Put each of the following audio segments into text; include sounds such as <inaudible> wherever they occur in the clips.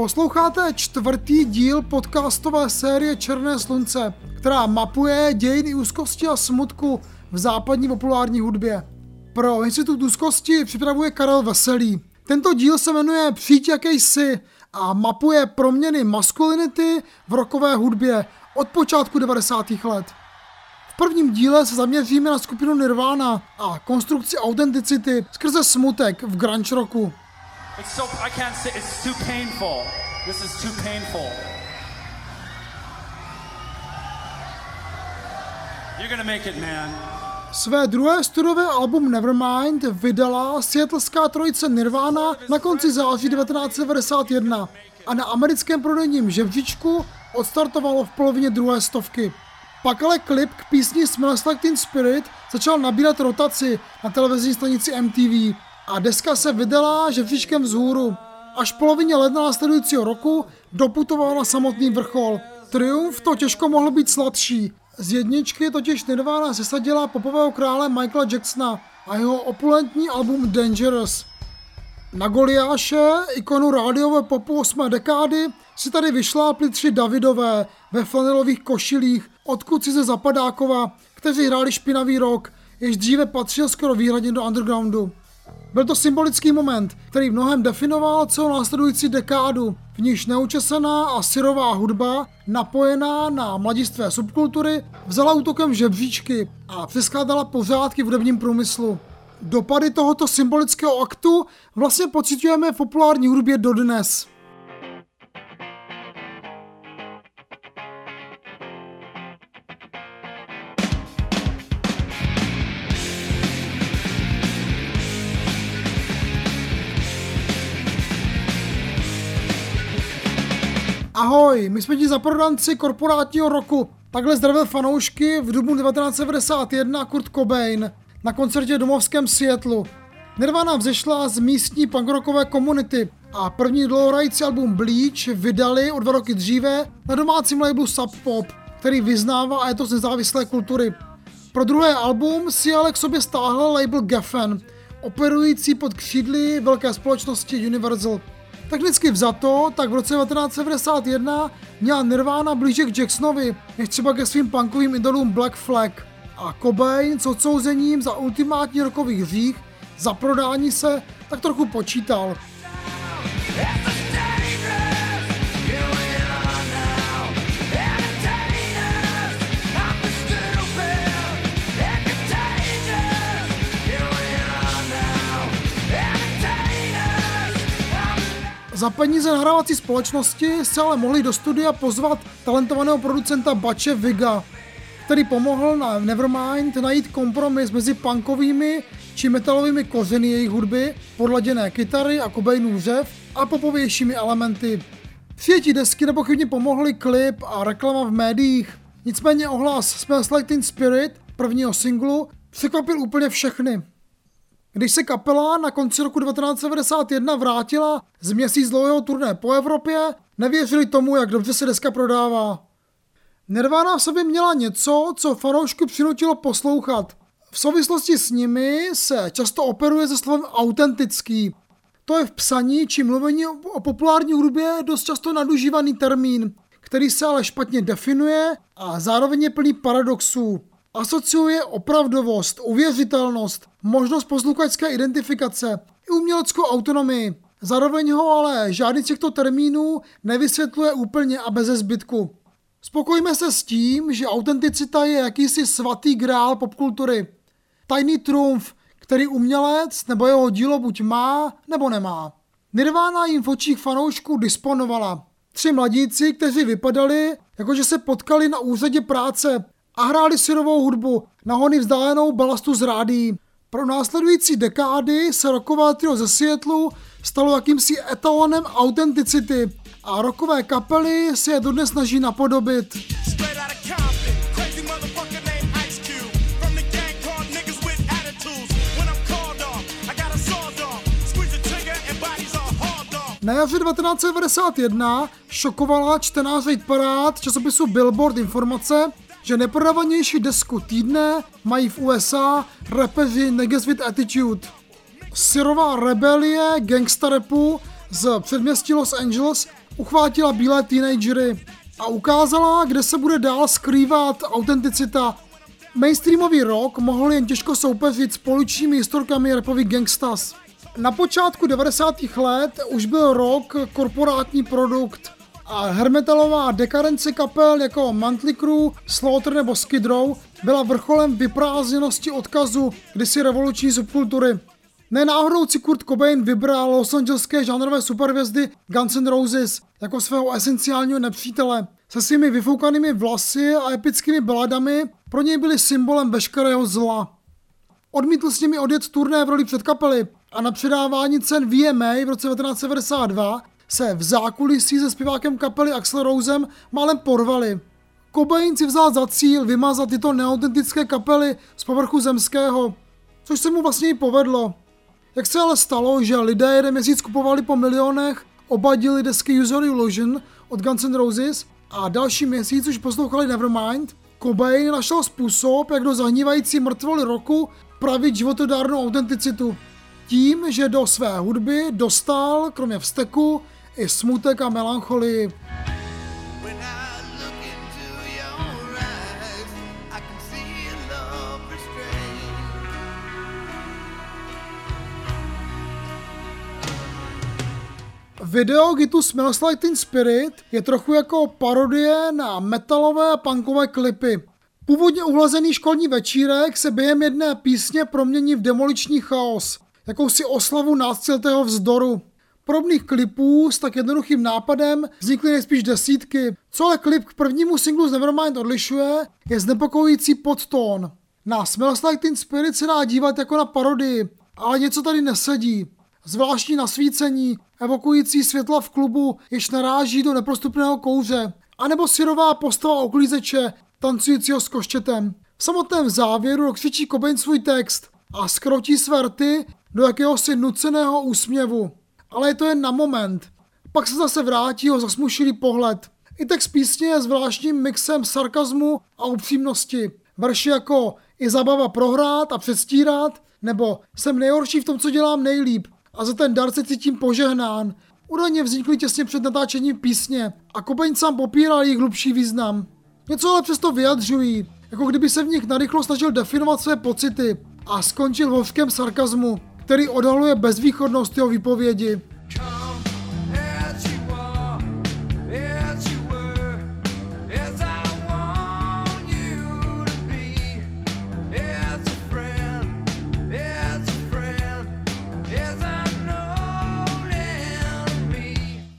Posloucháte čtvrtý díl podcastové série Černé slunce, která mapuje dějiny úzkosti a smutku v západní populární hudbě. Pro Institut úzkosti připravuje Karel Veselý. Tento díl se jmenuje Přijď jaký jsi a mapuje proměny maskulinity v rokové hudbě od počátku 90. let. V prvním díle se zaměříme na skupinu Nirvana a konstrukci autenticity skrze smutek v grunge roku. It's so I can't say it's too painful. This is too painful. You're gonna make it, man. Své druhé studiové album Nevermind vydala světlská trojice Nirvana na konci září 1991 a na americkém prodejním žebříčku odstartovalo v polovině druhé stovky. Pak ale klip k písni Smells Like Teen Spirit začal nabírat rotaci na televizní stanici MTV a deska se vydala žebříčkem vzhůru. Až polovině ledna následujícího roku doputoval na samotný vrchol. Triumf to těžko mohl být sladší. Z jedničky totiž Nirvana sesadila popového krále Michaela Jacksona a jeho opulentní album Dangerous. Na Goliáše, ikonu rádiové popu 8. dekády, si tady vyšlápli tři Davidové ve flanelových košilích, odkud si ze Zapadákova, kteří hráli špinavý rok, jež dříve patřil skoro výhradně do undergroundu. Byl to symbolický moment, který mnohem definoval celou následující dekádu, v níž neučesaná a syrová hudba, napojená na mladistvé subkultury, vzala útokem žebříčky a přeskládala pořádky v hudebním průmyslu. Dopady tohoto symbolického aktu vlastně pocitujeme v populární hudbě dodnes. Ahoj, my jsme ti zaprodanci korporátního roku. Takhle zdravil fanoušky v dubnu 1991 Kurt Cobain na koncertě domovském Seattleu. Nirvana vzešla z místní punkrockové komunity a první dlouhorající album Bleach vydali o dva roky dříve na domácím labelu Sub Pop, který vyznává a je to z nezávislé kultury. Pro druhé album si ale k sobě stáhl label Geffen, operující pod křídly velké společnosti Universal. Technicky vzato, tak v roce 1991 měla Nirvana blíže k Jacksonovi, než třeba ke svým punkovým idolům Black Flag. A Cobain s odsouzením za ultimátní rokový hřích, za prodání se, tak trochu počítal. Za peníze nahrávací společnosti se ale mohli do studia pozvat talentovaného producenta Bače Viga, který pomohl na Nevermind najít kompromis mezi punkovými či metalovými kořeny jejich hudby, podladěné kytary a Cobainův řev a popovějšími elementy. Přijetí desky nepochybně pomohly klip a reklama v médiích. Nicméně ohlas Smells Like Teen Spirit, prvního singlu, překvapil úplně všechny. Když se kapela na konci roku 1991 vrátila z měsíc dlouhého turné po Evropě, nevěřili tomu, jak dobře se deska prodává. Nirvana v sobě měla něco, co fanoušku přinutilo poslouchat. V souvislosti s nimi se často operuje se slovem autentický. To je v psaní či mluvení o populární hudbě dost často nadužívaný termín, který se ale špatně definuje a zároveň je plný paradoxů asociuje opravdovost, uvěřitelnost, možnost posluchačské identifikace i uměleckou autonomii. Zároveň ho ale žádný z těchto termínů nevysvětluje úplně a bez zbytku. Spokojíme se s tím, že autenticita je jakýsi svatý grál popkultury. Tajný trumf, který umělec nebo jeho dílo buď má, nebo nemá. Nirvana jim v očích fanoušků disponovala. Tři mladíci, kteří vypadali, jakože se potkali na úřadě práce a hráli syrovou hudbu na hony vzdálenou balastu z rádí. Pro následující dekády se roková trio ze Seattleu stalo jakýmsi etalonem autenticity a rokové kapely se je dodnes snaží napodobit. Na jaře 1991 šokovala čtenáře parád časopisu Billboard informace, že neprodávanější desku týdne mají v USA rapeři Niggas with Attitude. Syrová rebelie gangsta rapu z předměstí Los Angeles uchvátila bílé teenagery a ukázala, kde se bude dál skrývat autenticita. Mainstreamový rock mohl jen těžko soupeřit s poličními historkami rapových gangstas. Na počátku 90. let už byl rock korporátní produkt a hermetalová dekadence kapel jako Monthly Crew, Slaughter nebo Skid Row byla vrcholem vyprázdněnosti odkazu kdysi revoluční subkultury. Nenáhodou si Kurt Cobain vybral Los Angeleské žánrové superhvězdy Guns N' Roses jako svého esenciálního nepřítele. Se svými vyfoukanými vlasy a epickými baladami pro něj byli symbolem veškerého zla. Odmítl s nimi odjet turné v roli předkapely a na předávání cen VMA v roce 1992 se v zákulisí se zpěvákem kapely Axel Rosem málem porvali. Cobain si vzal za cíl vymazat tyto neautentické kapely z povrchu zemského, což se mu vlastně i povedlo. Jak se ale stalo, že lidé jeden měsíc kupovali po milionech, obadili desky User Illusion od Guns N' Roses a další měsíc už poslouchali Nevermind, Cobain našel způsob, jak do zahnívající mrtvoly roku pravit životodárnou autenticitu. Tím, že do své hudby dostal, kromě vzteku, i smutek a melancholii. Video Gitu Smells Like Teen Spirit je trochu jako parodie na metalové a punkové klipy. Původně uhlazený školní večírek se během jedné písně promění v demoliční chaos, jakousi oslavu náctiltého vzdoru. Podobných klipů s tak jednoduchým nápadem vznikly nejspíš desítky. Co ale klip k prvnímu singlu z Nevermind odlišuje, je znepokojící podtón. Na Smells Like Teen Spirit se dá dívat jako na parodii, ale něco tady nesedí. Zvláštní nasvícení, evokující světla v klubu, jež naráží do neprostupného kouře, anebo syrová postava oklízeče, tancujícího s koštětem. V samotném závěru rozkřičí Cobain svůj text a skrotí své rty do jakéhosi nuceného úsměvu. Ale je to jen na moment. Pak se zase vrátí o zasmušilý pohled. I text písně je zvláštním mixem sarkazmu a upřímnosti. Verši jako i zabava prohrát a předstírat, nebo jsem nejhorší v tom, co dělám nejlíp a za ten dar se cítím požehnán. Údajně vznikly těsně před natáčením písně a Kobeň sám popíral jejich hlubší význam. Něco ale přesto vyjadřují, jako kdyby se v nich narychlo snažil definovat své pocity a skončil v hovském sarkazmu, který odhaluje bezvýchodnost jeho výpovědi.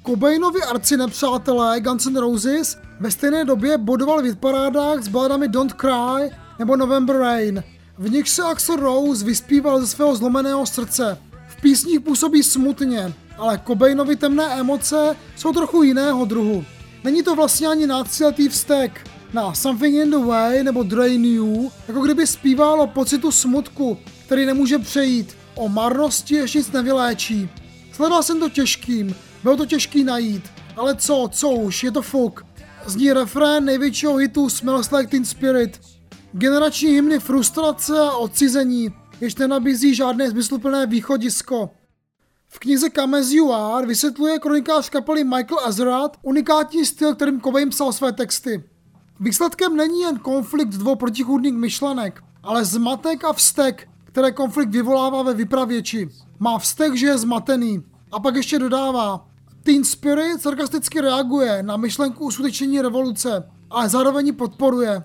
Cobainovi arci nepřátelé Guns N' Roses ve stejné době bodoval v hitparádách s baladami Don't Cry nebo November Rain. V nich se Axel Rose vyspíval ze svého zlomeného srdce. V písních působí smutně, ale Cobainovi temné emoce jsou trochu jiného druhu. Není to vlastně ani náctiletý vztek. Na Something in the Way nebo Drain You, jako kdyby zpíval o pocitu smutku, který nemůže přejít. O marnosti ještě nic nevyléčí. Sledoval jsem to těžkým, bylo to těžký najít, ale co, co už, je to fuk. Zní refrén největšího hitu Smells Like Teen Spirit. Generační hymny frustrace a odcizení, jež nenabízí žádné smysluplné východisko. V knize Come As You Are vysvětluje kronikář kapely Michael Azrat unikátní styl, kterým Cobain psal své texty. Výsledkem není jen konflikt dvou protichůdných myšlenek, ale zmatek a vztek, které konflikt vyvolává ve vypravěči. Má vztek, že je zmatený. A pak ještě dodává, Teen Spirit sarkasticky reaguje na myšlenku uskutečnění revoluce, ale zároveň ji podporuje.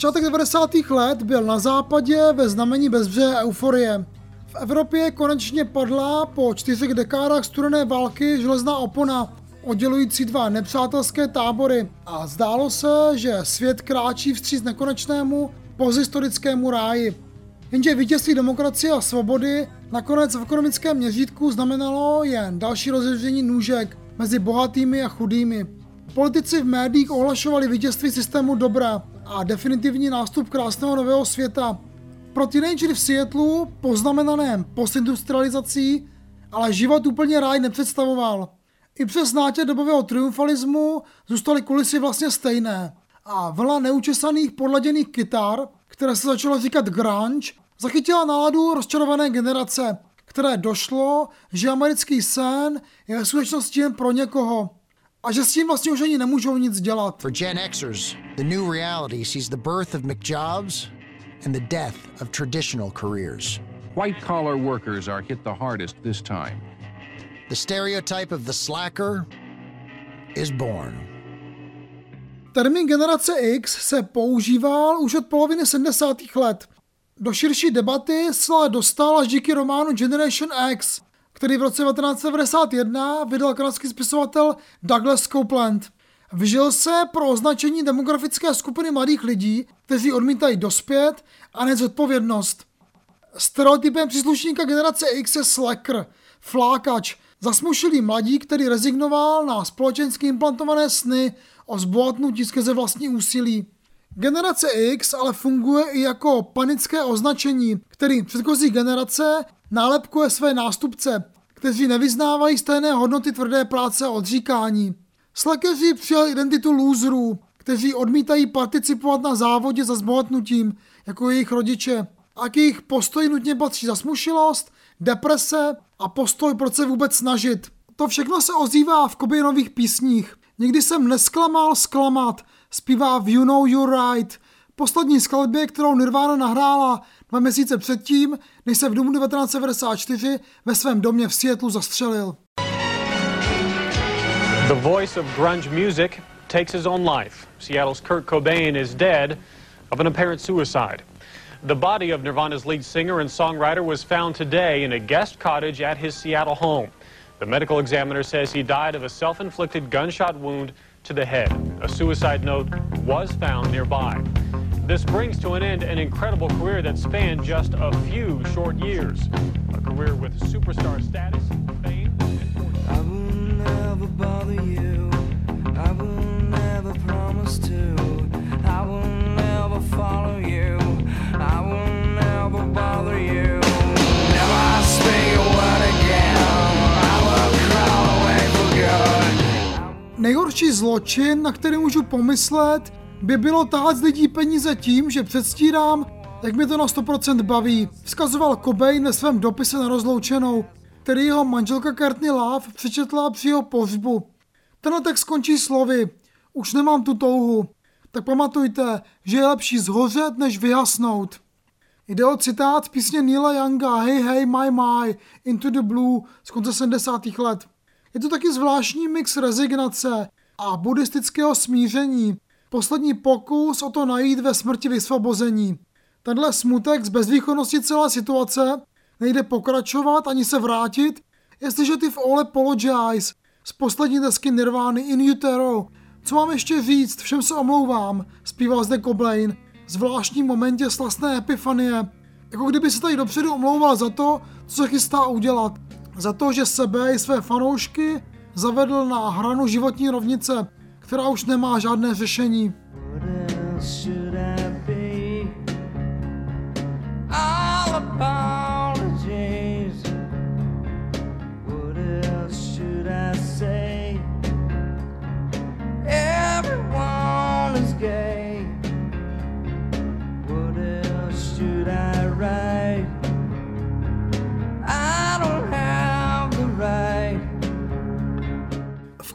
Začátek 90. let byl na západě ve znamení bezbřehé euforie. V Evropě konečně padla po čtyřech dekádách studené války železná opona, oddělující dva nepřátelské tábory a zdálo se, že svět kráčí vstříc nekonečnému posthistorickému ráji. Jenže vítězství demokracie a svobody nakonec v ekonomickém měřítku znamenalo jen další rozřežení nůžek mezi bohatými a chudými. Politici v médiích ohlašovali vítězství systému dobra a definitivní nástup krásného nového světa, pro teenagery v Seattleu, poznamenaném postindustrializací ale život úplně ráj nepředstavoval. I přes nátě dobového triumfalismu zůstaly kulisy vlastně stejné. A vlna neučesaných podladěných kytar, které se začalo říkat grunge, zachytila náladu rozčarované generace, které došlo, že americký sen je v skutečnosti jen pro někoho a že s tím vlastně už ani nemůžou nic dělat. For Gen Xers, the new reality sees the birth of McJobs and the death of traditional careers. White collar workers are hit the hardest this time. The stereotype of the slacker is born. Termín generace X se používal už od poloviny 70. let. Do širší debaty se dostal až díky románu Generation X, který v roce 1991 vydal kanadský spisovatel Douglas Copeland. Vyžil se pro označení demografické skupiny mladých lidí, kteří odmítají dospět a nezodpovědnost. Stereotypem příslušníka generace X je slacker, flákač, zasmušilý mladí, který rezignoval na společensky implantované sny o zbohatnutí skrze vlastní úsilí. Generace X ale funguje i jako panické označení, který předchozí generace nálepkuje své nástupce, kteří nevyznávají stejné hodnoty tvrdé práce a odříkání. Slackeři přijali identitu loserů, kteří odmítají participovat na závodě za zbohatnutím, jako jejich rodiče. A k jejich postoji nutně patří zasmušilost, deprese a postoj, proč se vůbec snažit. To všechno se ozývá v Cobaynových písních. Nikdy jsem nesklamal zklamat, zpívá v You Know You're Right, poslední skladbě, kterou Nirvana nahrála dva měsíce předtím, než se v domu 1994 ve svém domě v Seattleu zastřelil. The voice of grunge music takes his own life. Seattle's Kurt Cobain is dead of an apparent suicide. The body of Nirvana's lead singer and songwriter was found today in a guest cottage at his Seattle home. The medical examiner says he died of a self-inflicted gunshot wound to the head. A suicide note was found nearby. This brings to an end an incredible career that spanned just a few short years. A career with superstar status, fame, and fortune. I will never bother you. I will never promise to. I will never follow you. I will never bother you. Never speak a word again. I will crawl away for good. Nejhorší zločin, na který můžu pomyslet, by bylo tahat z lidí peníze tím, že předstírám, jak mi to na 100% baví, vzkazoval Cobain ve svém dopise na rozloučenou, který jeho manželka Courtney Love přečetla při jeho pohřbu. Tenhle text skončí slovy, už nemám tu touhu, tak pamatujte, že je lepší zhořet, než vyhasnout. Jde o citát písně Neila Younga Hey Hey My My Into the Blue z konce 70. let. Je to taky zvláštní mix rezignace a buddhistického smíření, poslední pokus o to najít ve smrti vysvobození. Tenhle smutek z bezvýchodnosti celé situace nejde pokračovat ani se vrátit, jestliže ty v All Apologize z poslední desky Nirvány In Utero. Co mám ještě říct, všem se omlouvám, zpíval zde Cobain, zvláštním momentě slasné epifanie, jako kdyby se tady dopředu omlouval za to, co se chystá udělat. Za to, že sebe i své fanoušky zavedl na hranu životní rovnice, která už nemá žádné řešení. What else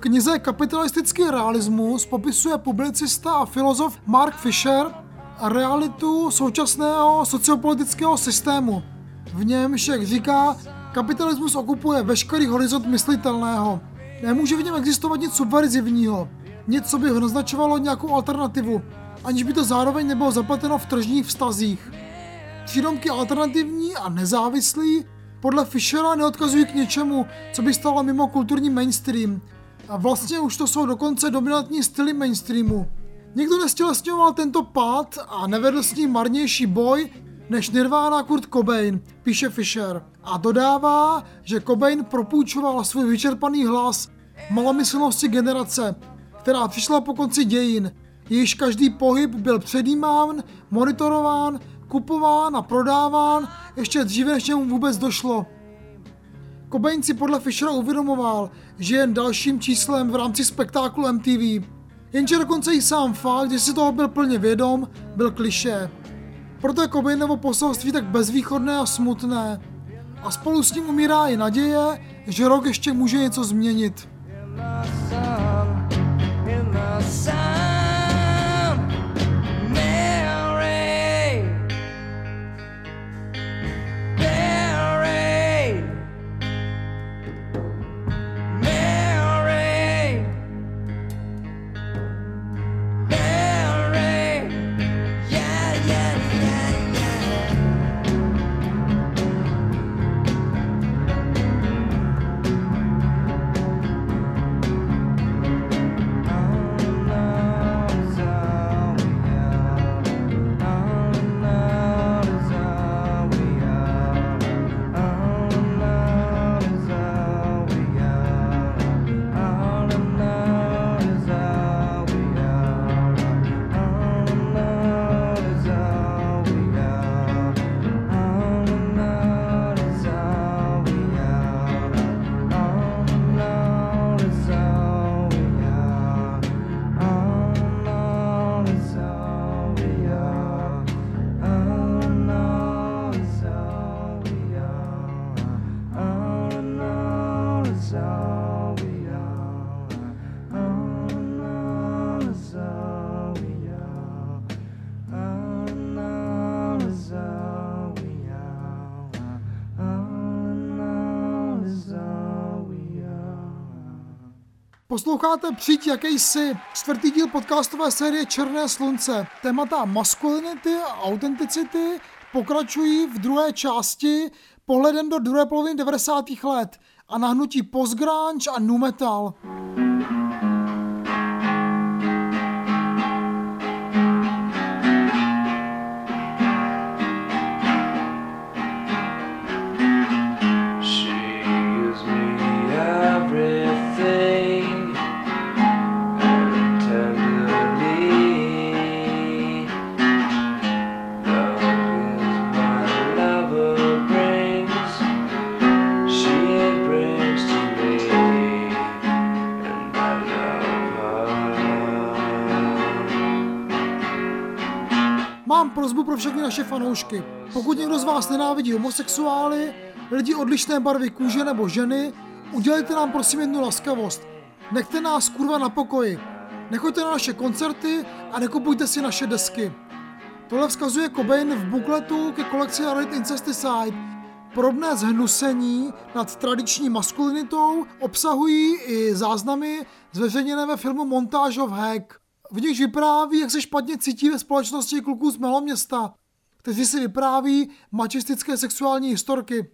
knize Kapitalistický realismus popisuje publicista a filozof Mark Fisher realitu současného sociopolitického systému. V němž, jak říká, kapitalismus okupuje veškerý horizont myslitelného. Nemůže v něm existovat nic subverzivního, nic, co by ho naznačovalo nějakou alternativu, aniž by to zároveň nebylo zapleteno v tržních vztazích. Přídomky alternativní a nezávislý podle Fishera neodkazují k něčemu, co by stalo mimo kulturní mainstream. A vlastně už to jsou dokonce dominantní styly mainstreamu. Nikdo nestělesňoval tento pád a nevedl s ním marnější boj než Nirvana Kurt Cobain, píše Fisher. A dodává, že Cobain propůjčoval svůj vyčerpaný hlas malomyslnosti generace, která přišla po konci dějin, jejíž každý pohyb byl předjímán, monitorován, kupován a prodáván ještě dříve, než němu vůbec došlo. Cobain si podle Fishera uvědomoval, že je jen dalším číslem v rámci spektáklu MTV. Jenže dokonce i sám fakt, že si toho byl plně vědom, byl kliše. Proto je Cobainovo poselství tak bezvýchodné a smutné. A spolu s ním umírá i naděje, že rok ještě může něco změnit. In the sun, in the sun, Posloucháte přijď jakýsi čtvrtý díl podcastové série Černé slunce. Témata maskulinity a autenticity pokračují v druhé části pohledem do druhé poloviny 90. let a nahnutí postgrunge a nu metal. Naše fanoušky. Pokud někdo z vás nenávidí homosexuály, lidi odlišné barvy kůže nebo ženy, udělejte nám prosím jednu laskavost. Nechte nás kurva na pokoji. Nechoďte na naše koncerty a nekupujte si naše desky. Tohle vzkazuje Cobain v bukletu ke kolekci Red Incesticide. Podobné zhnusení nad tradiční maskulinitou obsahují i záznamy zveřejněné ve filmu Montage of Hack. V nichž vypráví, jak se špatně cítí ve společnosti kluků z maloměsta, kteří si vypráví mačistické sexuální historky.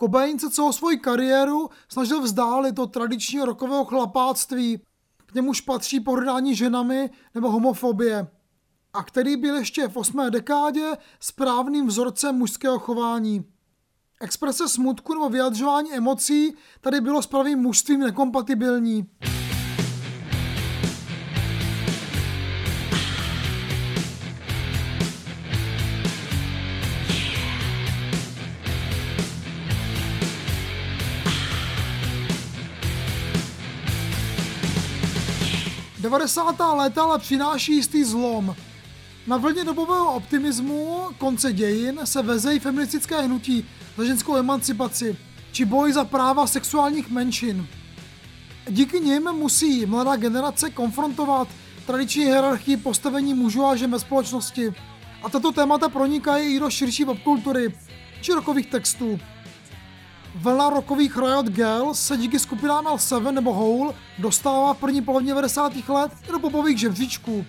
Cobain se celou svoji kariéru snažil vzdálit od tradičního rokového chlapáctví, k němuž patří pohrdání ženami nebo homofobie, a který byl ještě v osmé dekádě správným vzorcem mužského chování. Exprese smutku nebo vyjadřování emocí tady bylo s pravým mužstvím nekompatibilní. – 90. léta ale přináší jistý zlom. Na vlně dobového optimismu konce dějin se vezejí feministické hnutí za ženskou emancipaci či boj za práva sexuálních menšin. Díky nim musí mladá generace konfrontovat tradiční hierarchii postavení mužů a žen ve společnosti. A tato témata pronikají i do širší popkultury či rokových textů. Vlna rokových Riot Girls se díky skupinám L7 nebo Hole dostává v první polovině 90. let i do popových žebříčků.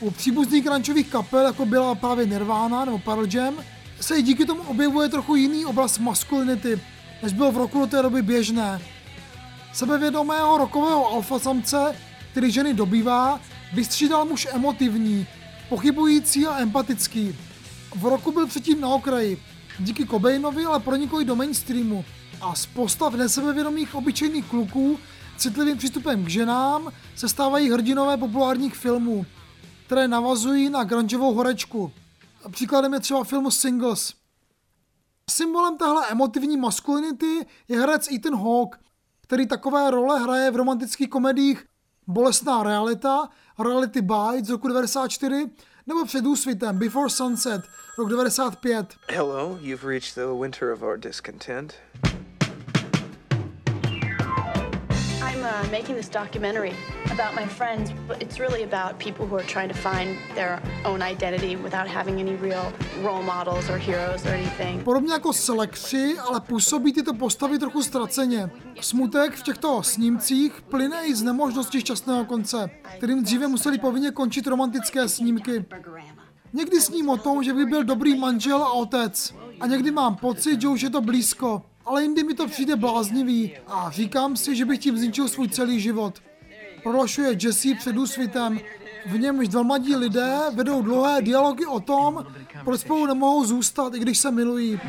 U příbuzných grunčových kapel, jako byla právě Nirvana nebo Pearl Jam, se i díky tomu objevuje trochu jiný obraz maskulinity, než bylo v roku do té doby běžné. Sebevědomého rokového alfasamce, který ženy dobývá, vystřídal muž emotivní, pochybující a empatický. V roku byl předtím na okraji, díky Cobainovi ale pronikl i do mainstreamu a z postav nesebevědomých obyčejných kluků citlivým přístupem k ženám se stávají hrdinové populárních filmů, které navazují na grungeovou horečku. Příkladem je třeba film Singles. Symbolem téhle emotivní maskulinity je herec Ethan Hawke, který takové role hraje v romantických komediích Bolestná realita, Reality Bites z roku 94 nebo Před úsvitem Before Sunset rok 95. Hello, you've reached the winter of our discontent. I'm uh, making this documentary about my friends, but it's really about people who are trying to find their own identity without having any real role models or heroes or anything. Podobně jako Selekři, ale působí tyto postavy trochu ztraceně. Smutek v těchto snímcích plyne i z nemožnosti šťastného konce, kterým dříve museli povinně končit romantické snímky. Někdy sním o tom, že by byl dobrý manžel a otec. A někdy mám pocit, že už je to blízko. Ale jindy mi to přijde bláznivý a říkám si, že bych tím zničil svůj celý život. Prohlašuje Jesse před úsvitem, v němž dva mladí lidé vedou dlouhé dialogy o tom, proč spolu nemohou zůstat, i když se milují.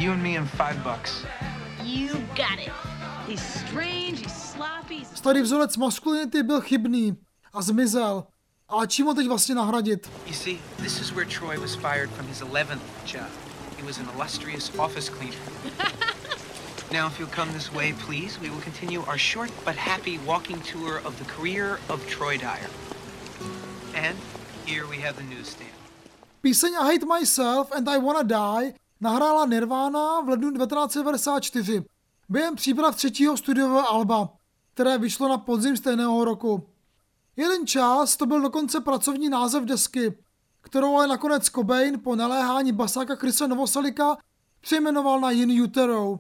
Starý vzorec maskulinity byl chybný a zmizel. Ale čím ho teď vlastně nahradit? <laughs> now, if you'll come this way, please, we will continue our short but happy walking tour of the career of Troy Dyer. And here we have the newsstand. Píseň I Hate Myself and I Wanna Die nahrála Nirvana v lednu 1994 během příprav třetího studiového alba, které vyšlo na podzim stejného roku. Jeden čas to byl dokonce pracovní název desky, kterou ale nakonec Cobain po naléhání basáka Chrisa Novosalika přejmenoval na In Utero.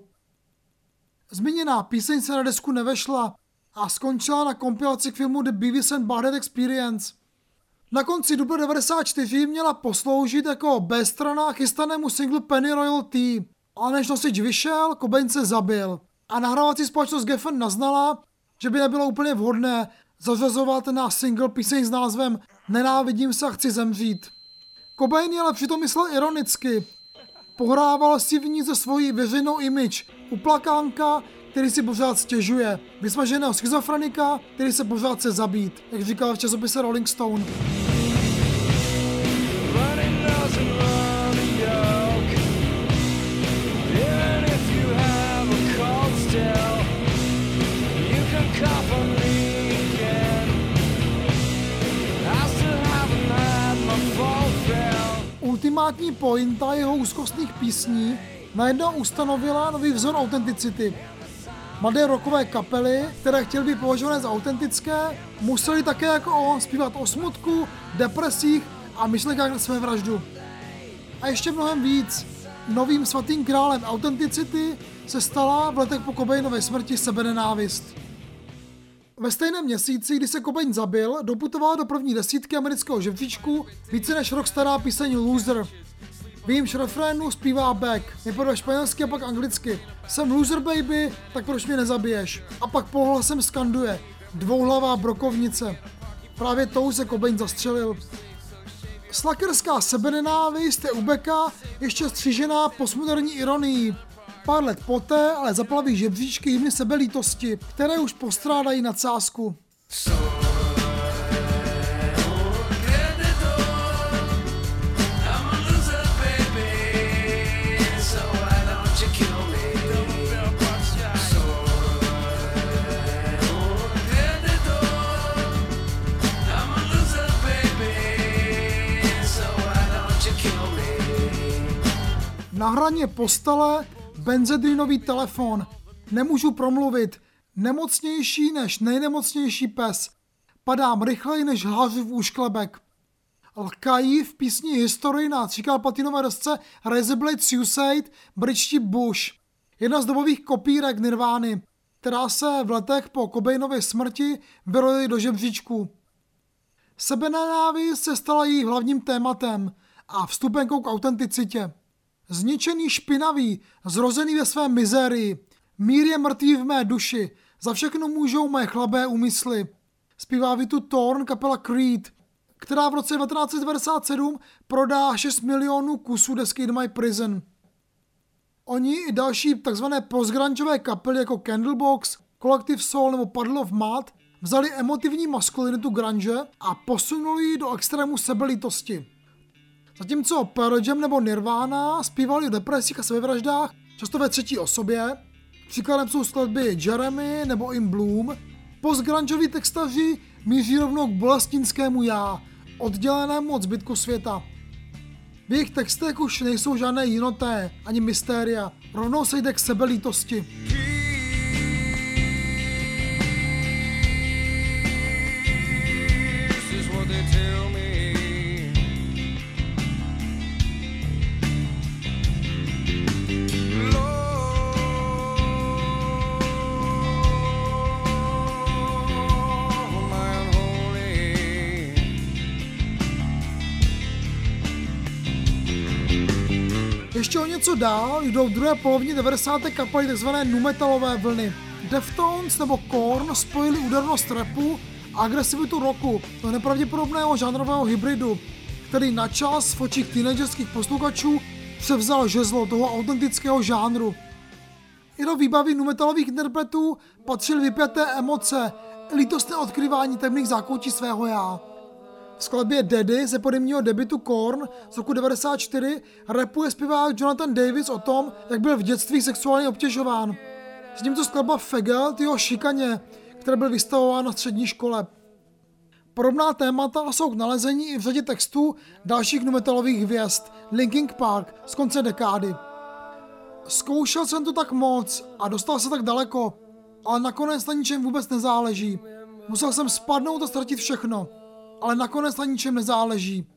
Zmíněná píseň se na desku nevešla a skončila na kompilaci k filmu The Beavis and Butthead Experience. Na konci dubna 94 měla posloužit jako B-strana chystanému singlu Penny Royal Tea, ale než nosič vyšel, Cobain se zabil a nahrávací společnost Geffen naznala, že by nebylo úplně vhodné zařazovat na single píseň s názvem Nenávidím se a chci zemřít. Cobain ale přitom myslel ironicky. Pohrával si v ní ze svojí veřejnou image uplakánka, který si pořád stěžuje, vysmaženého schizofrenika, který se pořád chce zabít, jak říkal v časopise Rolling Stone. Ultimátní pointa jeho úzkostných písní najednou ustanovila nový vzor autenticity. Mladé rockové kapely, které chtěly být považované za autentické, museli také jako on zpívat o smutku, depresích a myšlenkách na své vraždu. A ještě mnohem víc. Novým svatým králem autenticity se stala v letech po Cobainově smrti sebenenávist. Ve stejném měsíci, kdy se Cobain zabil, doputovala do první desítky amerického žebříčku více než rok stará píseň Loser. V jejímž refrénu zpívá Beck, nejprve španělsky a pak anglicky. Jsem loser baby, tak proč mě nezabiješ? A pak pohlasem skanduje. Dvouhlavá brokovnice. Právě tou se Cobain zastřelil. Slakerská sebenenávist je u Becka ještě střížená postmoderní ironií. Pár let poté ale zaplaví žebříčky hymny sebelítosti, které už postrádají nadsázku. Na hraně postele benzedrinový telefon. Nemůžu promluvit. Nemocnější než nejnemocnější pes. Padám rychleji než háři v úšklebek. Lkají v písni History na tříkalpatinové desce Razorblade Suicide britští Bush. Jedna z dobových kopírek Nirvány, která se v letech po Cobainově smrti vyrojila do žebříčku. Sebenenávist se stala jejich hlavním tématem a vstupenkou k autenticitě. Zničený špinavý, zrozený ve své mizérii. Mír je mrtvý v mé duši, za všechno můžou mé chlabé úmysly. Zpívá Vitu Thorn kapela Creed, která v roce 1997 prodá 6 milionů kusů desky In My Prison. Oni i další takzvané postgrungeové kapely jako Candlebox, Collective Soul nebo Puddle of Mud vzali emotivní maskulinitu grunge a posunuli ji do extrému sebelitosti. Zatímco Pearl Jam nebo Nirvana zpívali o depresích a sebevraždách, často ve třetí osobě. Příkladem jsou skladby Jeremy nebo In Bloom. Postgrungeoví textaři míří rovnou k bolestinskému já, oddělenému od zbytku světa. V jejich textech už nejsou žádné jinoté ani mystéria, rovnou se jde k sebelítosti. This dál jdou v druhé polovině 90. kapely tzv. numetalové vlny. Deftones nebo Korn spojili údernost rapu a agresivitu rocku do nepravděpodobného žánrového hybridu, který na čas v očích teenagerských posluchačů převzal žezlo toho autentického žánru. I do výbavy numetalových interpretů patřily vypjaté emoce, lítostné odkryvání temných zákoutí svého já. V skladbě Daddy ze podemního debitu Korn z roku 94 rapuje zpěvák Jonathan Davis o tom, jak byl v dětství sexuálně obtěžován. S tímto skladba Faggot jeho šikaně, které byl vystavován na střední škole. Podobná témata jsou k nalezení i v řadě textů dalších numetalových hvězd, Linkin Park z konce dekády. Zkoušel jsem to tak moc a dostal se tak daleko, ale nakonec na ničem vůbec nezáleží. Musel jsem spadnout a ztratit všechno, ale nakonec na ničem nezáleží.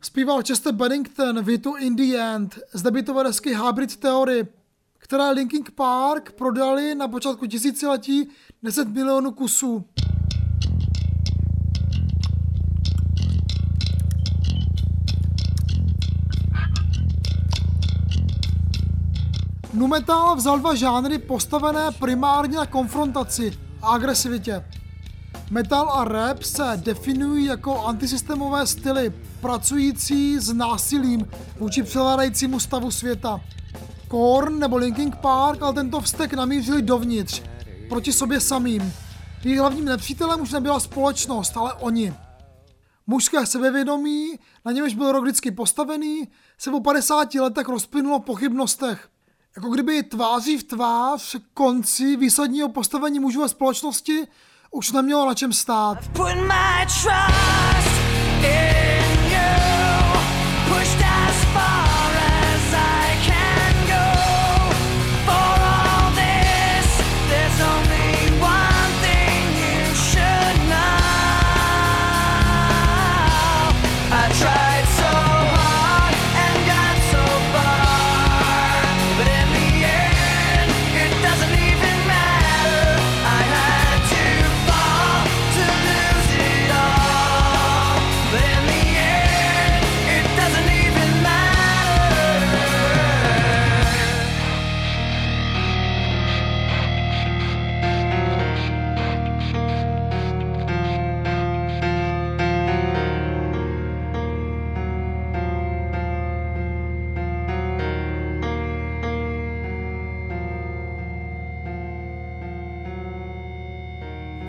Zpíval Chester Bennington větu In the End z debitové desky Hybrid Theory, které Linkin Park prodali na počátku tisíciletí 10 milionů kusů. Numetal vzal dva žánry postavené primárně na konfrontaci a agresivitě. Metal a rap se definují jako antisystémové styly, pracující s násilím vůči převládajícímu stavu světa. Korn nebo Linkin Park ale tento vztek namířili dovnitř, proti sobě samým. Jejich hlavním nepřítelem už nebyla společnost, ale oni. Mužské sebevědomí, na němž byl rok vždycky postavený, se po 50 letech rozplynulo v pochybnostech. Jako kdyby tváří v tvář konci výsadního postavení mužů ve společnosti už nemělo na čem stát.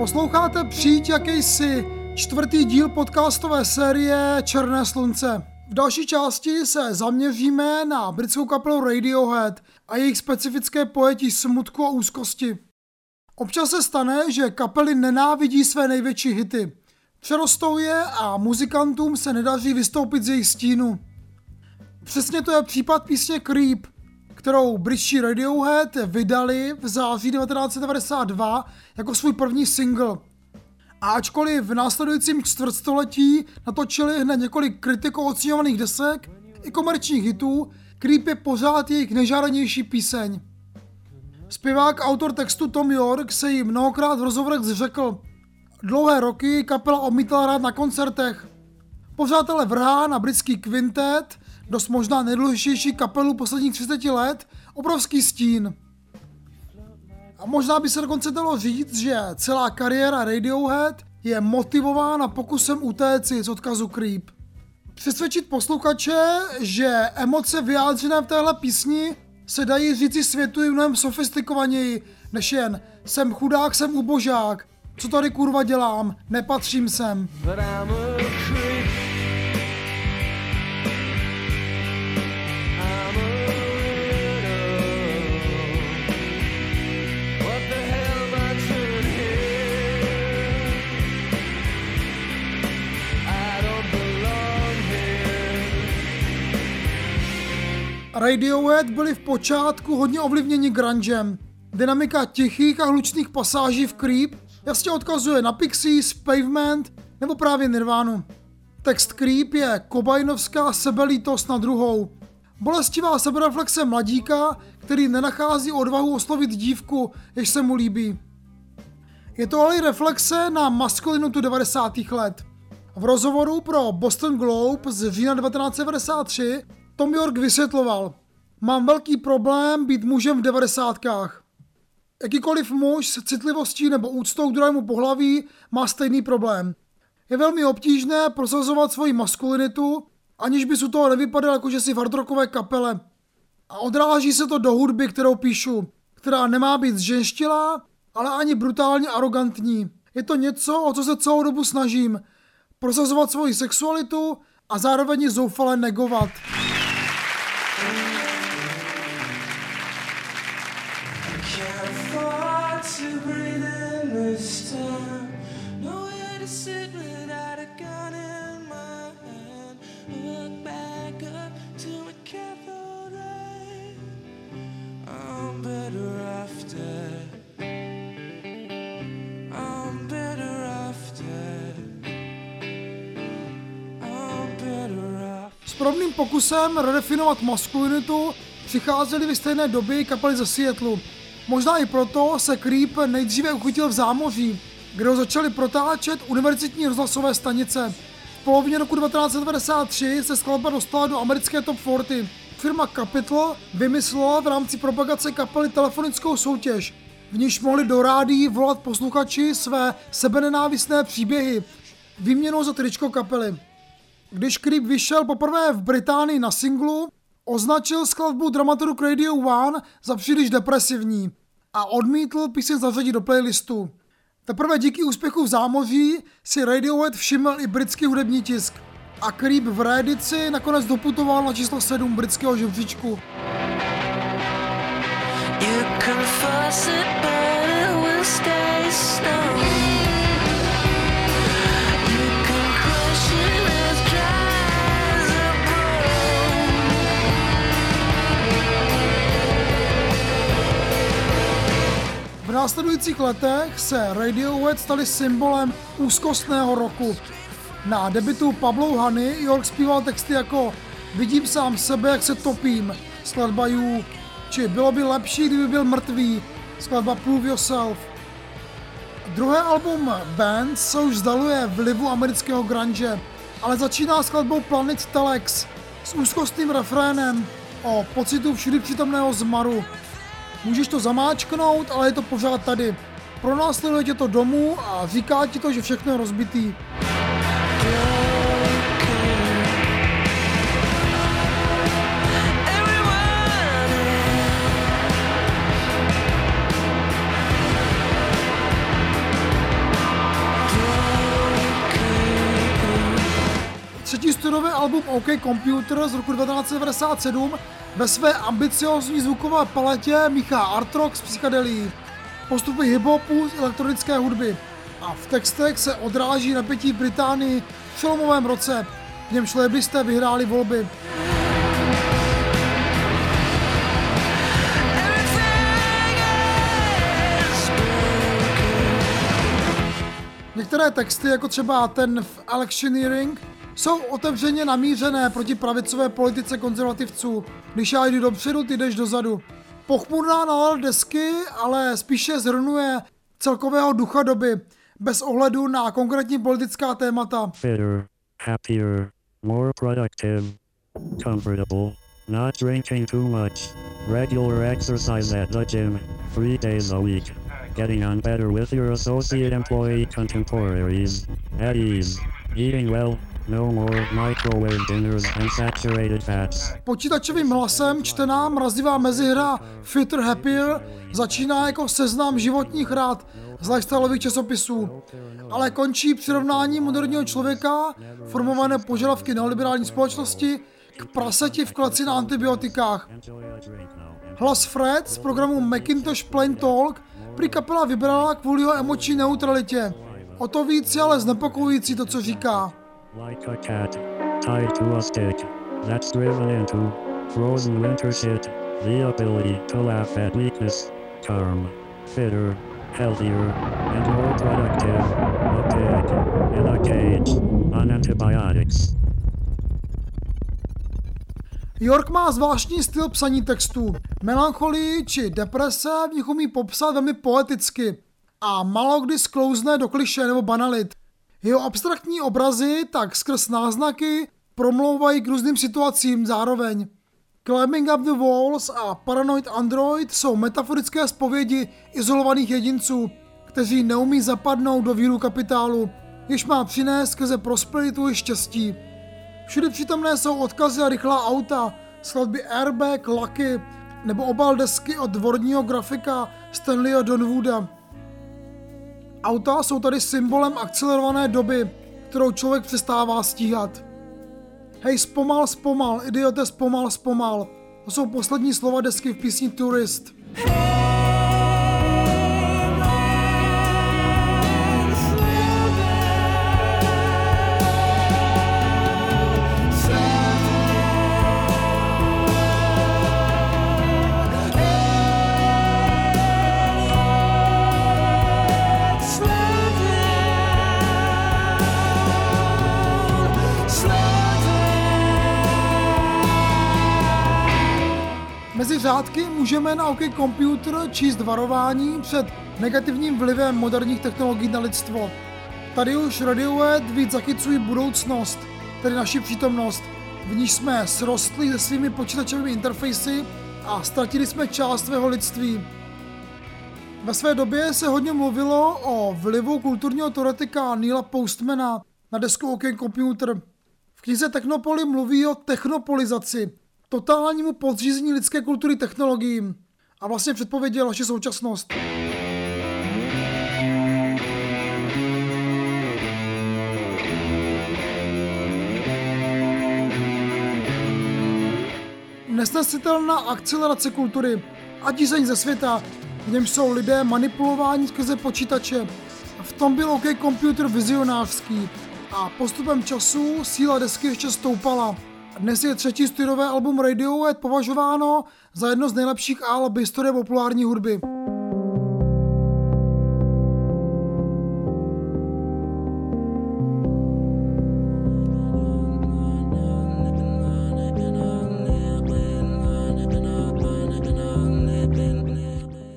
Posloucháte přijít jakýsi čtvrtý díl podcastové série Černé slunce. V další části se zaměříme na britskou kapelu Radiohead a jejich specifické pojetí smutku a úzkosti. Občas se stane, že kapely nenávidí své největší hity. Přerostou je a muzikantům se nedaří vystoupit z jejich stínu. Přesně to je případ písně Creep, kterou britští Radiohead vydali v září 1992 jako svůj první single. A ačkoliv v následujícím čtvrtstoletí natočili hned několik kritikou oceňovaných desek i komerčních hitů, Creep je pořád jejich nejžádanější píseň. Zpěvák autor textu Tom York se jí mnohokrát v rozhovorech zřekl. Dlouhé roky kapela odmítala hrát na koncertech. Pořád ale vrhá na britský kvintet, dost možná nejdůležitější kapelu posledních 30 let, obrovský stín. A možná by se dokonce dalo říct, že celá kariéra Radiohead je motivována pokusem utéci z odkazu Creep. Přesvědčit posluchače, že emoce vyjádřené v téhle písni se dají říci světu mnohem sofistikovaněji, než jen jsem chudák, jsem ubožák, co tady kurva dělám, nepatřím sem. But Radiohead byli v počátku hodně ovlivněni grungem. Dynamika tichých a hlučných pasáží v Creep jasně odkazuje na Pixies, Pavement nebo právě Nirvánu. Text Creep je kobajnovská sebelítost na druhou. Bolestivá sebereflexe mladíka, který nenachází odvahu oslovit dívku, jež se mu líbí. Je to ale i reflexe na maskulinitu 90. let. V rozhovoru pro Boston Globe z října 1993 Tom York vysvětloval, mám velký problém být mužem v 90. Jakýkoliv muž s citlivostí nebo úctou k druhému pohlaví má stejný problém. Je velmi obtížné prosazovat svoji maskulinitu, aniž bys u toho nevypadal jako že si v hardrockové kapele. A odráží se to do hudby, kterou píšu, která nemá být zženštilá, ale ani brutálně arrogantní. Je to něco, o co se celou dobu snažím. Prosazovat svoji sexualitu a zároveň zoufale negovat. Podobným pokusem redefinovat maskulinitu přicházeli ve stejné době kapely ze Seattleu. Možná i proto se Creep nejdříve uchytil v zámoří, kde ho začali protáčet univerzitní rozhlasové stanice. V polovině roku 1993 se skladba dostala do americké top 40. Firma Capitol vymyslela v rámci propagace kapely telefonickou soutěž, v níž mohli do rádií volat posluchači své sebenenávistné příběhy, výměnou za tričko kapely. Když Creep vyšel poprvé v Británii na singlu, označil skladbu dramaturg Radio One za příliš depresivní a odmítl píseň zařadit do playlistu. Teprve díky úspěchu v zámoří si Radiohead všiml i britský hudební tisk a Creep v reedici nakonec doputoval na číslo 7 britského žebříčku. You can fuss it, but it will stay stone. Následujících letech se Radiohead stali symbolem úzkostného roku. Na debitu Pablo Hany York zpíval texty jako Vidím sám sebe, jak se topím, skladba You, či Bylo by lepší, kdyby byl mrtvý, skladba Prove Yourself. Druhé album Band se už vzdaluje vlivu amerického grunge, ale začíná skladbou Planet Telex s úzkostným refrénem o pocitu všudy přítomného zmaru. Můžeš to zamáčknout, ale je to pořád tady. Pronásleduje tě to domů a říká ti to, že všechno je rozbitý. Třetí studiové album OK Computer z roku 1997 ve své ambiciozní zvukové paletě míchá art rock s psychedelií, postupy hip-hopu z elektronické hudby a v textech se odráží napětí Británii v filmovém roce, v němž lébisté vyhráli volby. Některé texty, jako třeba ten v Electioneering, jsou otevřeně namířené proti pravicové politice konzervativců. Když já jdu dopředu, ty jdeš dozadu. Pochmurná nálada desky ale spíše zhrnuje celkového ducha doby, bez ohledu na konkrétní politická témata. Better, happier, more productive, comfortable, not drinking too much, regular exercise at the gym, three days a week, getting on better with your associate employee contemporaries, at ease, eating well, no more microwave dinners and saturated fats. Počítačovým hlasem čtená mrazivá mezihra Fitter Happier začíná jako seznam životních rád z lifestyleových časopisů, ale končí přirovnání moderního člověka, formované požadavky neoliberální společnosti, k praseti v kleci na antibiotikách. Hlas Fred z programu Macintosh Plain Talk prý kapela vybrala kvůli jeho emoční neutralitě. O to víc je ale znepokojující to, co říká. Like a cat, tied to a stick, that's driven into Frozen winter shit. The ability to laugh at weakness. Calm. Fitter. Healthier. And more productive. A pig. In a cage. On antibiotics. York má zvláštní styl psaní textů. Melancholii či deprese v nich umí popsat velmi poeticky a malo kdy sklouzne do kliše nebo banalit. Jeho abstraktní obrazy tak skrz náznaky promlouvají k různým situacím zároveň. Climbing Up the Walls a Paranoid Android jsou metaforické zpovědi izolovaných jedinců, kteří neumí zapadnout do víru kapitálu, jež má přinést skrze prosperitu i štěstí. Všude přítomné jsou odkazy a rychlá auta, skladby Airbag, Lucky nebo obal desky od dvorního grafika Stanleyho Donwooda. Auta jsou tady symbolem akcelerované doby, kterou člověk přestává stíhat. Hej, zpomal, zpomal, idiote, zpomal, zpomal. To jsou poslední slova desky v písni Tourist. Mezi řádky můžeme na OK Computer číst varování před negativním vlivem moderních technologií na lidstvo. Tady už Radiohead víc zachycují budoucnost, tedy naši přítomnost, v níž jsme srostli se svými počítačovými interfejsy a ztratili jsme část svého lidství. Ve své době se hodně mluvilo o vlivu kulturního teoretika Neila Postmana na desku OK Computer. V knize Technopoly mluví o technopolizaci, totálnímu podřízení lidské kultury technologiím a vlastně předpověděl naši současnost. Nesnesitelná akcelerace kultury a dízeň ze světa, v něm jsou lidé manipulováni skrze počítače. V tom byl OK Computer vizionářský a postupem času síla desky ještě stoupala. Dnes je třetí studiové album Radiohead považováno za jedno z nejlepších alb historie populární hudby.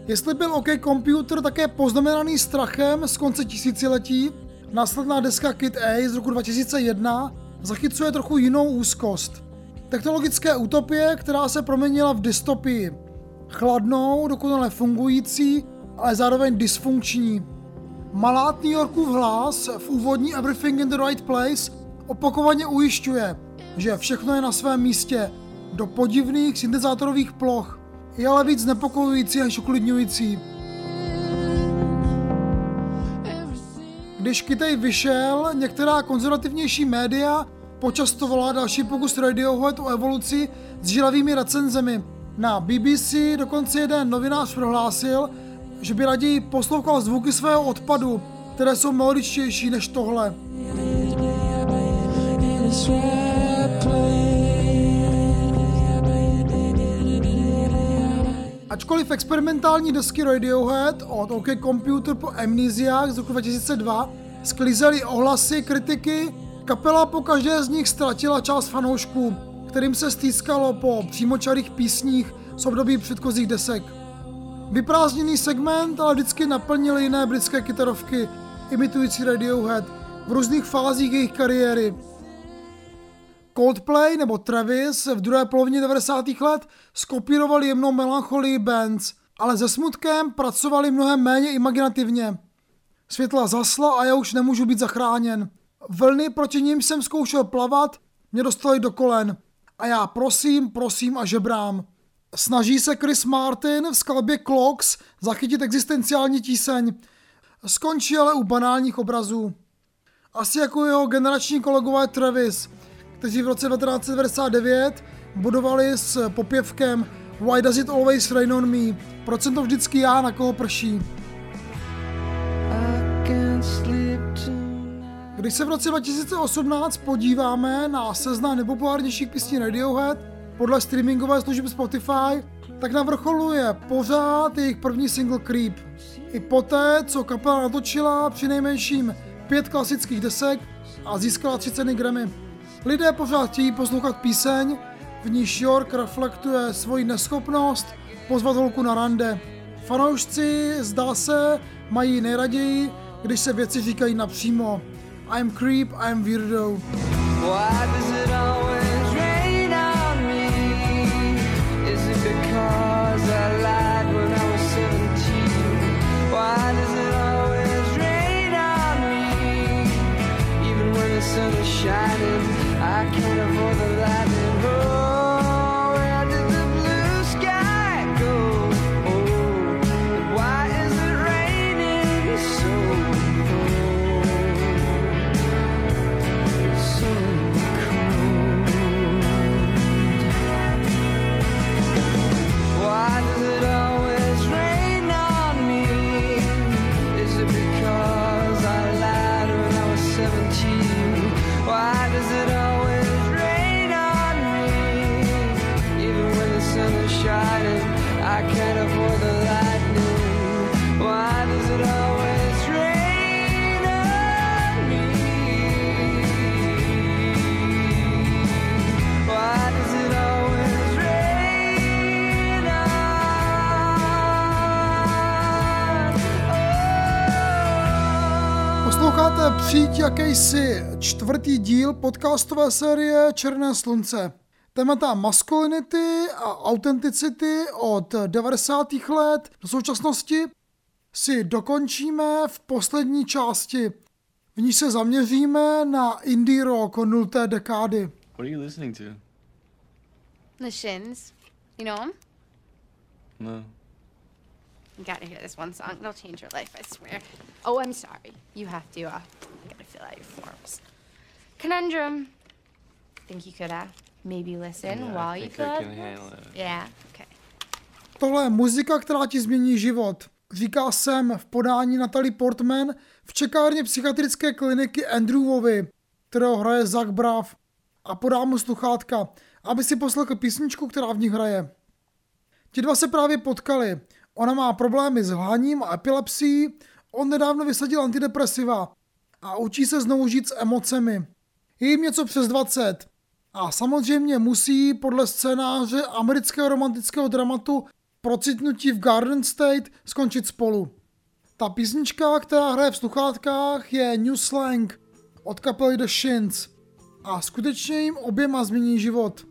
Jestli byl OK Computer také poznamenaný strachem z konce tisíciletí, následná deska Kid A z roku 2001 zachycuje trochu jinou úzkost. Technologické utopie, která se proměnila v dystopii. Chladnou, dokonale fungující, ale zároveň dysfunkční. Malát New Yorkův hlas v úvodní Everything in the Right Place opakovaně ujišťuje, že všechno je na svém místě, do podivných syntezátorových ploch. Je ale víc nepokojující než uklidňující. Když Kitej vyšel, některá konzervativnější média počastovala další pokus Radiohead o evoluci s žilavými recenzemi. Na BBC dokonce jeden novinář prohlásil, že by raději poslouchal zvuky svého odpadu, které jsou melodičtější než tohle. Ačkoliv experimentální desky Radiohead od OK Computer po Amnesiách z roku 2002 sklízely ohlasy, kritiky, kapela po každé z nich ztratila část fanoušků, kterým se stýskalo po přímočarých písních z období předchozích desek. Vyprázdněný segment ale vždycky naplnil jiné britské kytarovky, imitující Radiohead v různých fázích jejich kariéry. Coldplay nebo Travis v druhé polovině 90. let skopírovali jemnou melancholii bands, ale se smutkem pracovali mnohem méně imaginativně. Světla zasla a já už nemůžu být zachráněn. Vlny, proti ním jsem zkoušel plavat, mě dostali do kolen. A já prosím, prosím a žebrám. Snaží se Chris Martin v skladbě Clocks zachytit existenciální tíseň. Skončí ale u banálních obrazů. Asi jako jeho generační kolegové Travis, kteří v roce 1999 budovali s popěvkem Why does it always rain on me? Proč jsem to vždycky já, na koho prší? Když se v roce 2018 podíváme na seznam nepopulárnějších písní Radiohead, podle streamingové služby Spotify, tak na vrcholu je pořád jejich první single Creep. I poté, co kapela natočila při nejmenším pět klasických desek a získala tři ceny Grammy. Lidé pořád chtějí poslouchat píseň, v níž York reflektuje svoji neschopnost pozvat holku na rande. Fanoušci, zdá se, mají nejraději, když se věci říkají napřímo. I'm creep, I'm weirdo. Why does it always rain on me? Is it because I lied when I was 17? Why does it always rain on me? Even when the sun is shining, I can't avoid the lightning. Posloucháte přijít jakýsi čtvrtý díl podcastové série Černé slunce. Témata masculinity a authenticity od 90. let do současnosti si dokončíme v poslední části. V ní se zaměříme na indie rock nulté dekády. What are you listening to? The Shins. You know them? No. You gotta hear this one song. It'll change your life, I swear. Oh, I'm sorry. You have to, uh, you gotta fill out your forms. Conundrum. Think you could, uh, maybe listen Yeah, while you it. Yeah, okay. Tohle je muzika, která ti změní život. Říká jsem v podání Natalie Portman v čekárně psychiatrické kliniky Andrewovi, kterého hraje Zach Braff a podá mu sluchátka, aby si poslechl písničku, která v nich hraje. Ti dva se právě potkali. Ona má problémy s hlaním a epilepsií, on nedávno vysadil antidepresiva a učí se znovu žít s emocemi. Je jim něco přes 20 a samozřejmě musí podle scénáře amerického romantického dramatu Procitnutí v Garden State skončit spolu. Ta písnička, která hraje v sluchátkách, je New Slang od kapely The Shins a skutečně jim oběma změní život.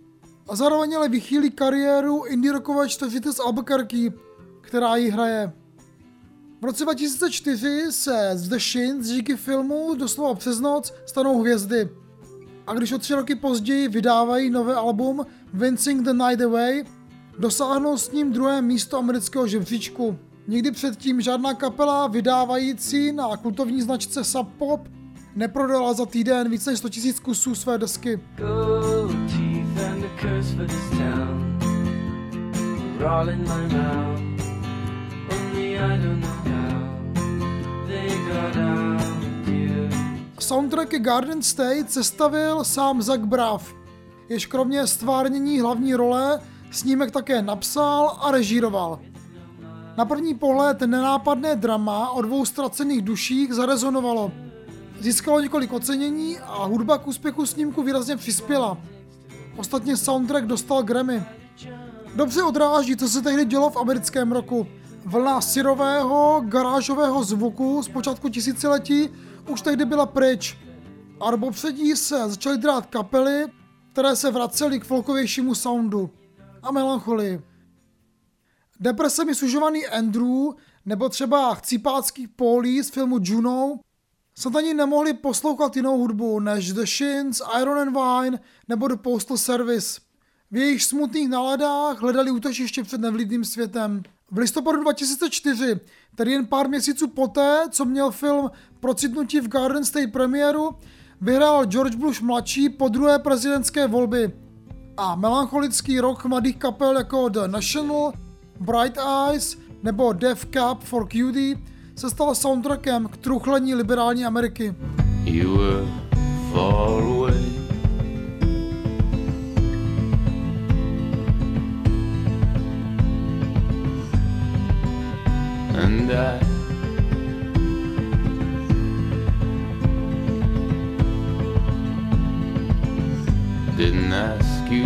A zároveň ale vychýlí kariéru indie rockové čtveřice z Albuquerque, která ji hraje. V roce 2004 se z The Shins díky filmu doslova přes noc stanou hvězdy. A když o tři roky později vydávají nové album Vincing the Night Away, dosáhnou s ním druhé místo amerického žebříčku. Nikdy předtím žádná kapela vydávající na kultovní značce Sub Pop neprodala za týden více než 100 000 kusů své desky. Gold Soundtracky Garden State sestavil sám Zach Braff, jež kromě stvárnění hlavní role snímek také napsal a režíroval. Na první pohled nenápadné drama o dvou ztracených duších zarezonovalo. Získalo několik ocenění a hudba k úspěchu snímku výrazně přispěla. Ostatně soundtrack dostal Grammy. Dobře odráží, co se tehdy dělo v americkém roku. Vlna syrového, garážového zvuku z počátku tisíciletí už tehdy byla pryč. A do popředí se začaly drát kapely, které se vracely k folkovějšímu soundu a melancholii. Depresemi sužovaný Andrew nebo třeba chcípácký Paulí z filmu Juno snad ani nemohli poslouchat jinou hudbu než The Shins, Iron and Wine nebo The Postal Service. V jejich smutných náladách hledali útočiště před nevlídným světem. V listopadu 2004, tedy jen pár měsíců poté, co měl film procitnutí v Garden State premiéru vyhrál George Bush mladší po druhé prezidentské volby. A melancholický rok mladých kapel jako The National, Bright Eyes nebo Death Cup for Cutie se stal soundtrackem k truchlení liberální Ameriky. You were far away. And I didn't ask you.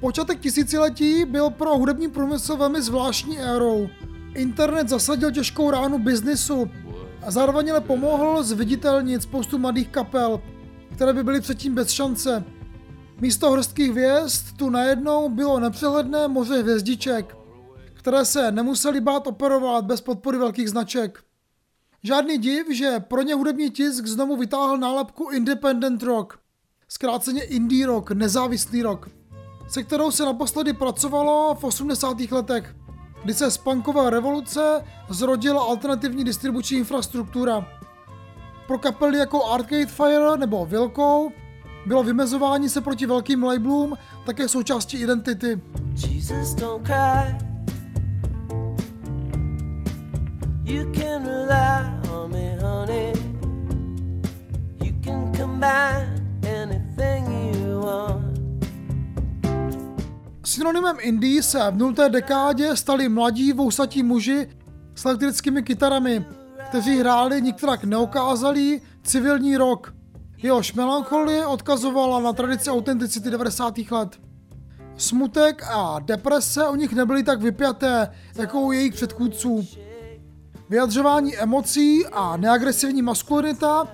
Počátek tisíciletí byl pro hudební průmysl velmi zvláštní érou. Internet zasadil těžkou ránu biznisu a zároveň ale pomohl zviditelnit spoustu mladých kapel, které by byly předtím bez šance. Místo horstkých hvězd tu najednou bylo nepřehledné moře hvězdiček, které se nemuseli bát operovat bez podpory velkých značek. Žádný div, že pro ně hudební tisk znovu vytáhl nálepku Independent Rock, zkráceně Indie Rock, nezávislý rock, se kterou se naposledy pracovalo v 80. letech, kdy se z punkové revoluce zrodila alternativní distribuční infrastruktura. Pro kapely jako Arcade Fire nebo Wilco bylo vymezování se proti velkým labelům také součástí identity. Jesus, don't cry. You can rely on me, honey. You can you want. Synonymem indie se v nulté dekádě stali mladí vousatí muži s elektrickými kytarami, kteří hráli nikterak neokázalý civilní rock. Jehož melancholie odkazovala na tradici autenticity 90. let. Smutek a deprese u nich nebyly tak vypjaté jako u jejich předchůdců. Vyjadřování emocí a neagresivní maskulinita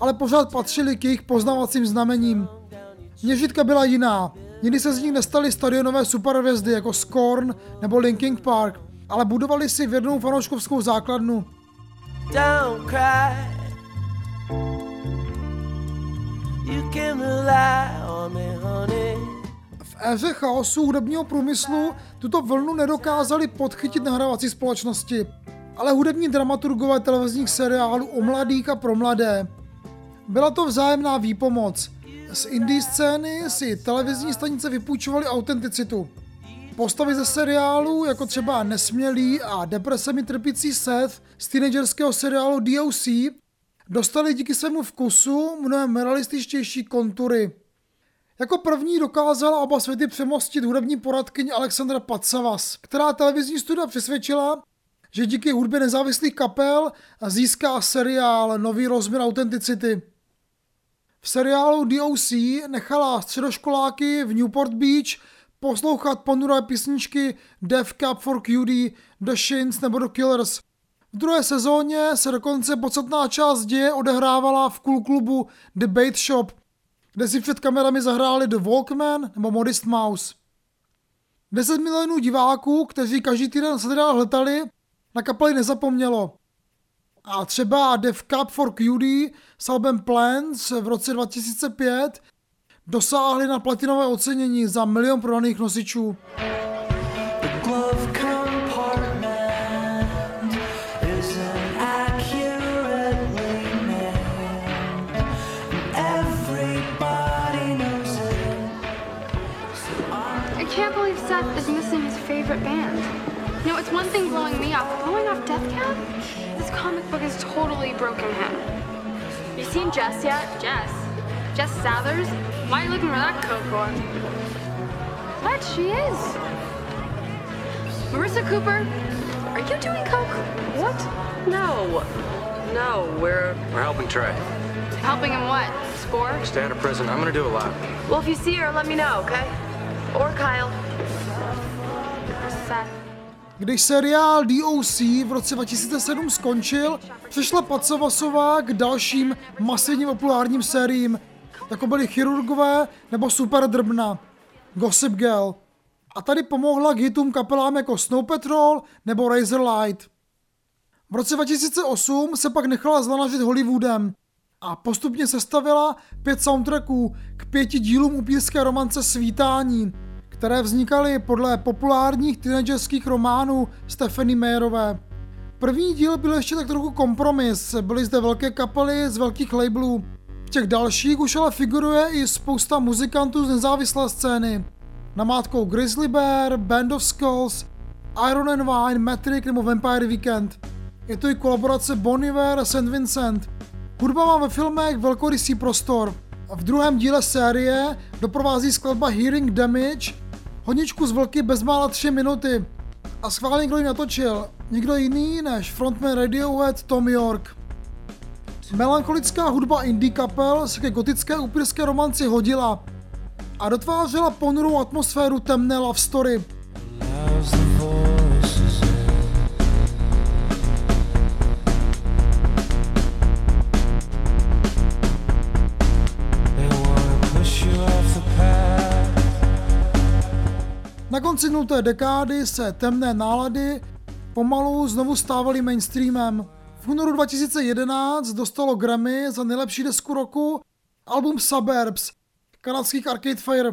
ale pořád patřili k jejich poznávacím znamením. Měřitka byla jiná. Nikdy se z nich nestaly stadionové superhvězdy jako Scorn nebo Linkin Park, ale budovali si věrnou fanouškovskou základnu. Don't cry. You can rely on me, honey. V éře chaosu hudebního průmyslu tuto vlnu nedokázali podchytit nahrávací společnosti, ale hudební dramaturgové televizních seriálů o mladých a pro mladé. Byla to vzájemná výpomoc. Z indie scény si televizní stanice vypůjčovaly autenticitu. Postavy ze seriálů, jako třeba Nesmělý a depresemi trpící Seth z teenagerského seriálu DOC, dostali díky svému vkusu mnohem realističtější kontury. Jako první dokázala oba světy přemostit hudební poradkyně Alexandra Patsavas, která televizní studia přesvědčila, že díky hudbě nezávislých kapel získá seriál nový rozměr autenticity. V seriálu DOC nechala středoškoláky v Newport Beach poslouchat ponuré písničky Death Cup for Cutie, The Shins nebo The Killers. V druhé sezóně se dokonce podstatná část děje odehrávala v cool klubu The Bait Shop, kde si před kamerami zahráli The Walkman nebo Modest Mouse. 10 milionů diváků, kteří každý týden seriál hledali, na kapely nezapomnělo. A třeba Death Cup for Cutie s albem Plans v roce 2005 dosáhli na platinové ocenění za milion prodaných nosičů. The glove compartment isn't accurately manned. Everybody knows it. I can't believe Seth is missing his favorite band. You know, it's one thing blowing me off. Blowing off Death Cab? Comic book has totally broken him. You seen Jess yet? Jess? Jess Sathers? Why are you looking for that coke for? What? She is. Marissa Cooper, are you doing coke? What? No. No, we're We're helping Trey. Helping him what? Score? Stay out of prison. I'm gonna do a lot. Well, if you see her, let me know, okay? Or Kyle. Když seriál DOC v roce 2007 skončil, přešla Pacavasová k dalším masivně populárním sériím, jako byly Chirurgové nebo Super Drbna, Gossip Girl. A tady pomohla k hitům kapelám jako Snow Patrol nebo Razor Light. V roce 2008 se pak nechala zlanažit Hollywoodem a postupně sestavila pět soundtracků k pěti dílům upírské romance Svítání, které vznikaly podle populárních teenagerských románů Stephanie Mayerové. První díl byl ještě tak trochu kompromis, byly zde velké kapely z velkých labelů. V těch dalších už ale figuruje i spousta muzikantů z nezávislé scény. Namátkou Grizzly Bear, Band of Skulls, Iron and Wine, Metric nebo Vampire Weekend. Je to i kolaborace Bon Iver a St. Vincent. Hudba má ve filmech velkorysý prostor. V druhém díle série doprovází skladba Hearing Damage, honičku z vlky bezmála 3 minuty. A schválně kdo ji natočil? Nikdo jiný než frontman Radiohead Tom York. Melancholická hudba indie kapel se ke gotické upírské romanci hodila a dotvářela ponurou atmosféru temné love story. Na konci nulté dekády se temné nálady pomalu znovu stávaly mainstreamem. V únoru 2011 dostalo Grammy za nejlepší desku roku album Suburbs kanadských Arcade Fire.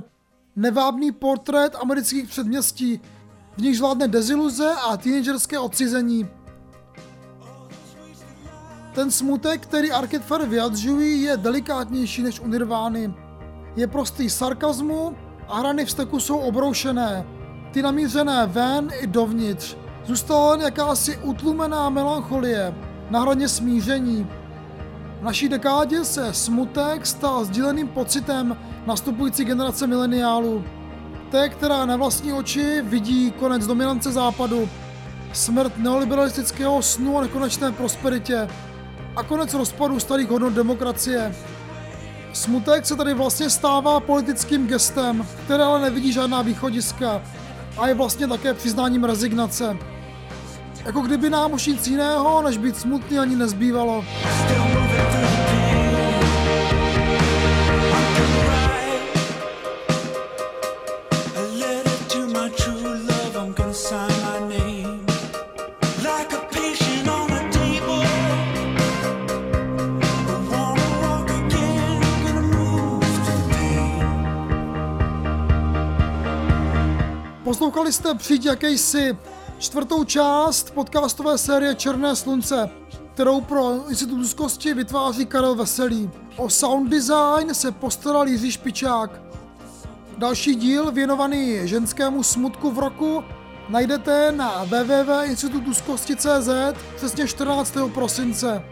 Nevábný portrét amerických předměstí, v nich vládne deziluze a teenagerské odcizení. Ten smutek, který Arcade Fire vyjadřují, je delikátnější než u Nirvány. Je prostý sarkazmu a hrany vzteku jsou obroušené. Ty namířené ven i dovnitř. Zůstala jen jakási utlumená melancholie, na hraně smíření. V naší dekádě se smutek stal sdíleným pocitem nastupující generace mileniálů. Té, která na vlastní oči vidí konec dominance západu, smrt neoliberalistického snu o nekonečné prosperitě a konec rozpadu starých hodnot demokracie. Smutek se tady vlastně stává politickým gestem, které ale nevidí žádná východiska a je vlastně také přiznáním rezignace. Jako kdyby nám už nic jiného, než být smutný ani nezbývalo. Poslouchali jste přijď jakýsi čtvrtou část podcastové série Černé slunce, kterou pro Institut úzkosti vytváří Karel Veselý. O sound design se postaral Jiří Špičák. Další díl věnovaný ženskému smutku v roku najdete na www.institutúzkosti.cz přesně 14. prosince.